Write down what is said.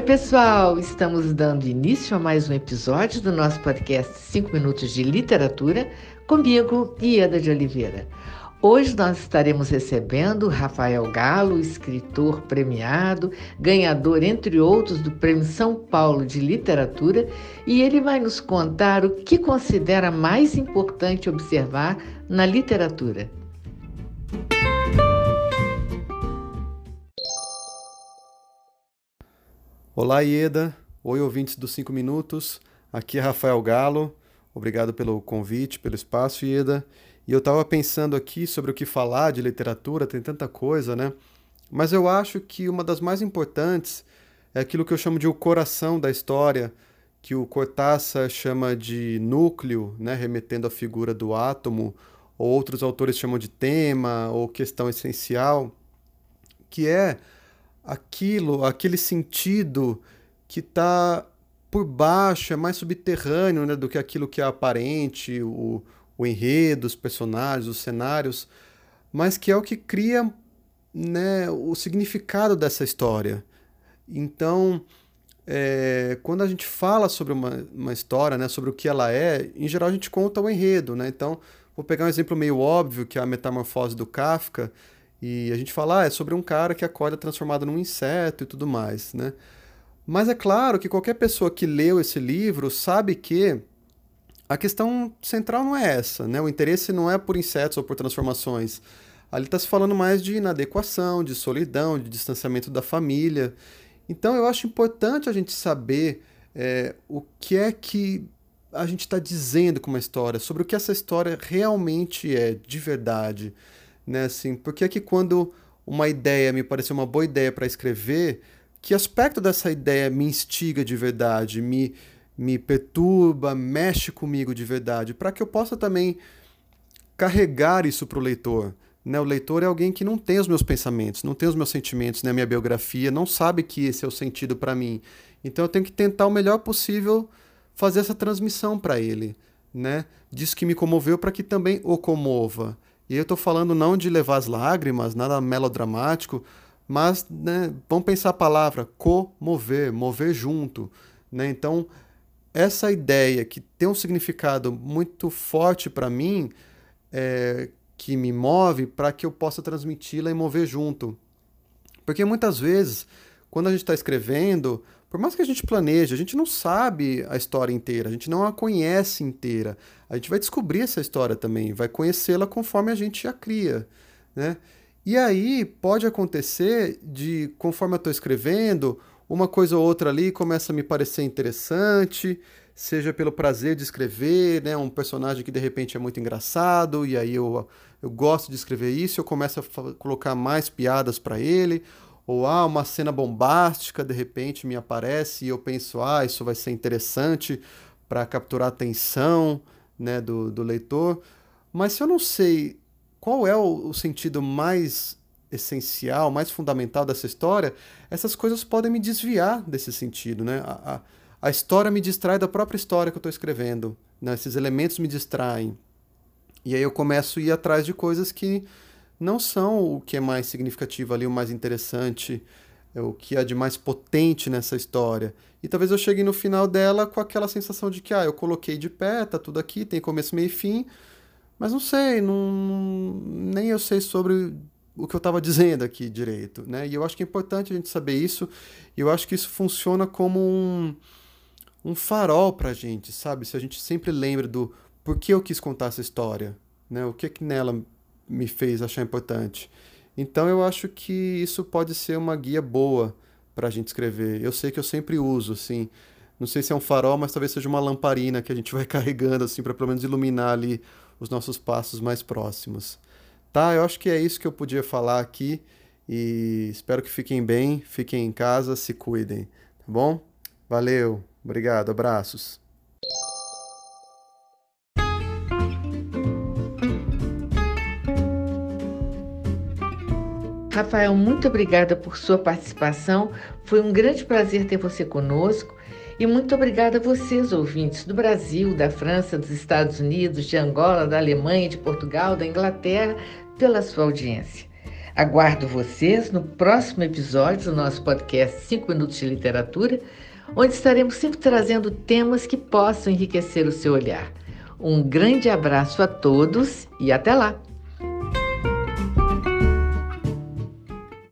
Oi, pessoal! Estamos dando início a mais um episódio do nosso podcast 5 Minutos de Literatura, comigo, Ieda de Oliveira. Hoje nós estaremos recebendo Rafael Galo, escritor premiado, ganhador, entre outros, do Prêmio São Paulo de Literatura, e ele vai nos contar o que considera mais importante observar na literatura. Olá, Ieda. Oi, ouvintes dos 5 Minutos. Aqui é Rafael Galo. Obrigado pelo convite, pelo espaço, Ieda. E eu estava pensando aqui sobre o que falar de literatura, tem tanta coisa, né? Mas eu acho que uma das mais importantes é aquilo que eu chamo de o coração da história, que o Cortázar chama de núcleo, né, remetendo à figura do átomo, ou outros autores chamam de tema ou questão essencial, que é aquilo, aquele sentido que está por baixo, é mais subterrâneo né, do que aquilo que é aparente, o, o enredo, os personagens, os cenários, mas que é o que cria né, o significado dessa história. Então, é, quando a gente fala sobre uma, uma história, né, sobre o que ela é, em geral a gente conta o enredo. Né? Então, vou pegar um exemplo meio óbvio, que é a metamorfose do Kafka, e a gente fala, ah, é sobre um cara que acorda transformado num inseto e tudo mais, né? Mas é claro que qualquer pessoa que leu esse livro sabe que a questão central não é essa, né? O interesse não é por insetos ou por transformações. Ali está se falando mais de inadequação, de solidão, de distanciamento da família. Então eu acho importante a gente saber é, o que é que a gente está dizendo com uma história, sobre o que essa história realmente é, de verdade né? Assim, porque é que quando uma ideia me pareceu uma boa ideia para escrever, que aspecto dessa ideia me instiga de verdade, me, me perturba, mexe comigo de verdade, para que eu possa também carregar isso para o leitor. Né? O leitor é alguém que não tem os meus pensamentos, não tem os meus sentimentos, né? minha biografia, não sabe que esse é o sentido para mim. Então eu tenho que tentar o melhor possível fazer essa transmissão para ele, né? Disso que me comoveu para que também o comova. E eu estou falando não de levar as lágrimas, nada melodramático, mas né, vamos pensar a palavra comover, mover junto. Né? Então, essa ideia que tem um significado muito forte para mim, é, que me move para que eu possa transmiti-la e mover junto. Porque muitas vezes, quando a gente está escrevendo, por mais que a gente planeje, a gente não sabe a história inteira, a gente não a conhece inteira. A gente vai descobrir essa história também, vai conhecê-la conforme a gente a cria, né? E aí pode acontecer de, conforme eu estou escrevendo, uma coisa ou outra ali começa a me parecer interessante, seja pelo prazer de escrever, né? Um personagem que de repente é muito engraçado, e aí eu, eu gosto de escrever isso, eu começo a colocar mais piadas para ele, ou ah, uma cena bombástica de repente me aparece e eu penso, ah, isso vai ser interessante para capturar a atenção né, do, do leitor. Mas se eu não sei qual é o, o sentido mais essencial, mais fundamental dessa história, essas coisas podem me desviar desse sentido. Né? A, a, a história me distrai da própria história que eu estou escrevendo. Né? Esses elementos me distraem. E aí eu começo a ir atrás de coisas que não são o que é mais significativo ali, o mais interessante, é o que há de mais potente nessa história. E talvez eu chegue no final dela com aquela sensação de que, ah, eu coloquei de pé, tá tudo aqui, tem começo, meio e fim, mas não sei, não, nem eu sei sobre o que eu estava dizendo aqui direito, né? E eu acho que é importante a gente saber isso, e eu acho que isso funciona como um, um farol pra gente, sabe? Se a gente sempre lembra do por que eu quis contar essa história, né? O que que nela me fez achar importante. Então eu acho que isso pode ser uma guia boa para a gente escrever. Eu sei que eu sempre uso, assim. Não sei se é um farol, mas talvez seja uma lamparina que a gente vai carregando, assim, para pelo menos iluminar ali os nossos passos mais próximos. Tá, eu acho que é isso que eu podia falar aqui. E espero que fiquem bem, fiquem em casa, se cuidem. Tá bom? Valeu, obrigado, abraços. Rafael, muito obrigada por sua participação. Foi um grande prazer ter você conosco. E muito obrigada a vocês, ouvintes do Brasil, da França, dos Estados Unidos, de Angola, da Alemanha, de Portugal, da Inglaterra, pela sua audiência. Aguardo vocês no próximo episódio do nosso podcast 5 Minutos de Literatura, onde estaremos sempre trazendo temas que possam enriquecer o seu olhar. Um grande abraço a todos e até lá!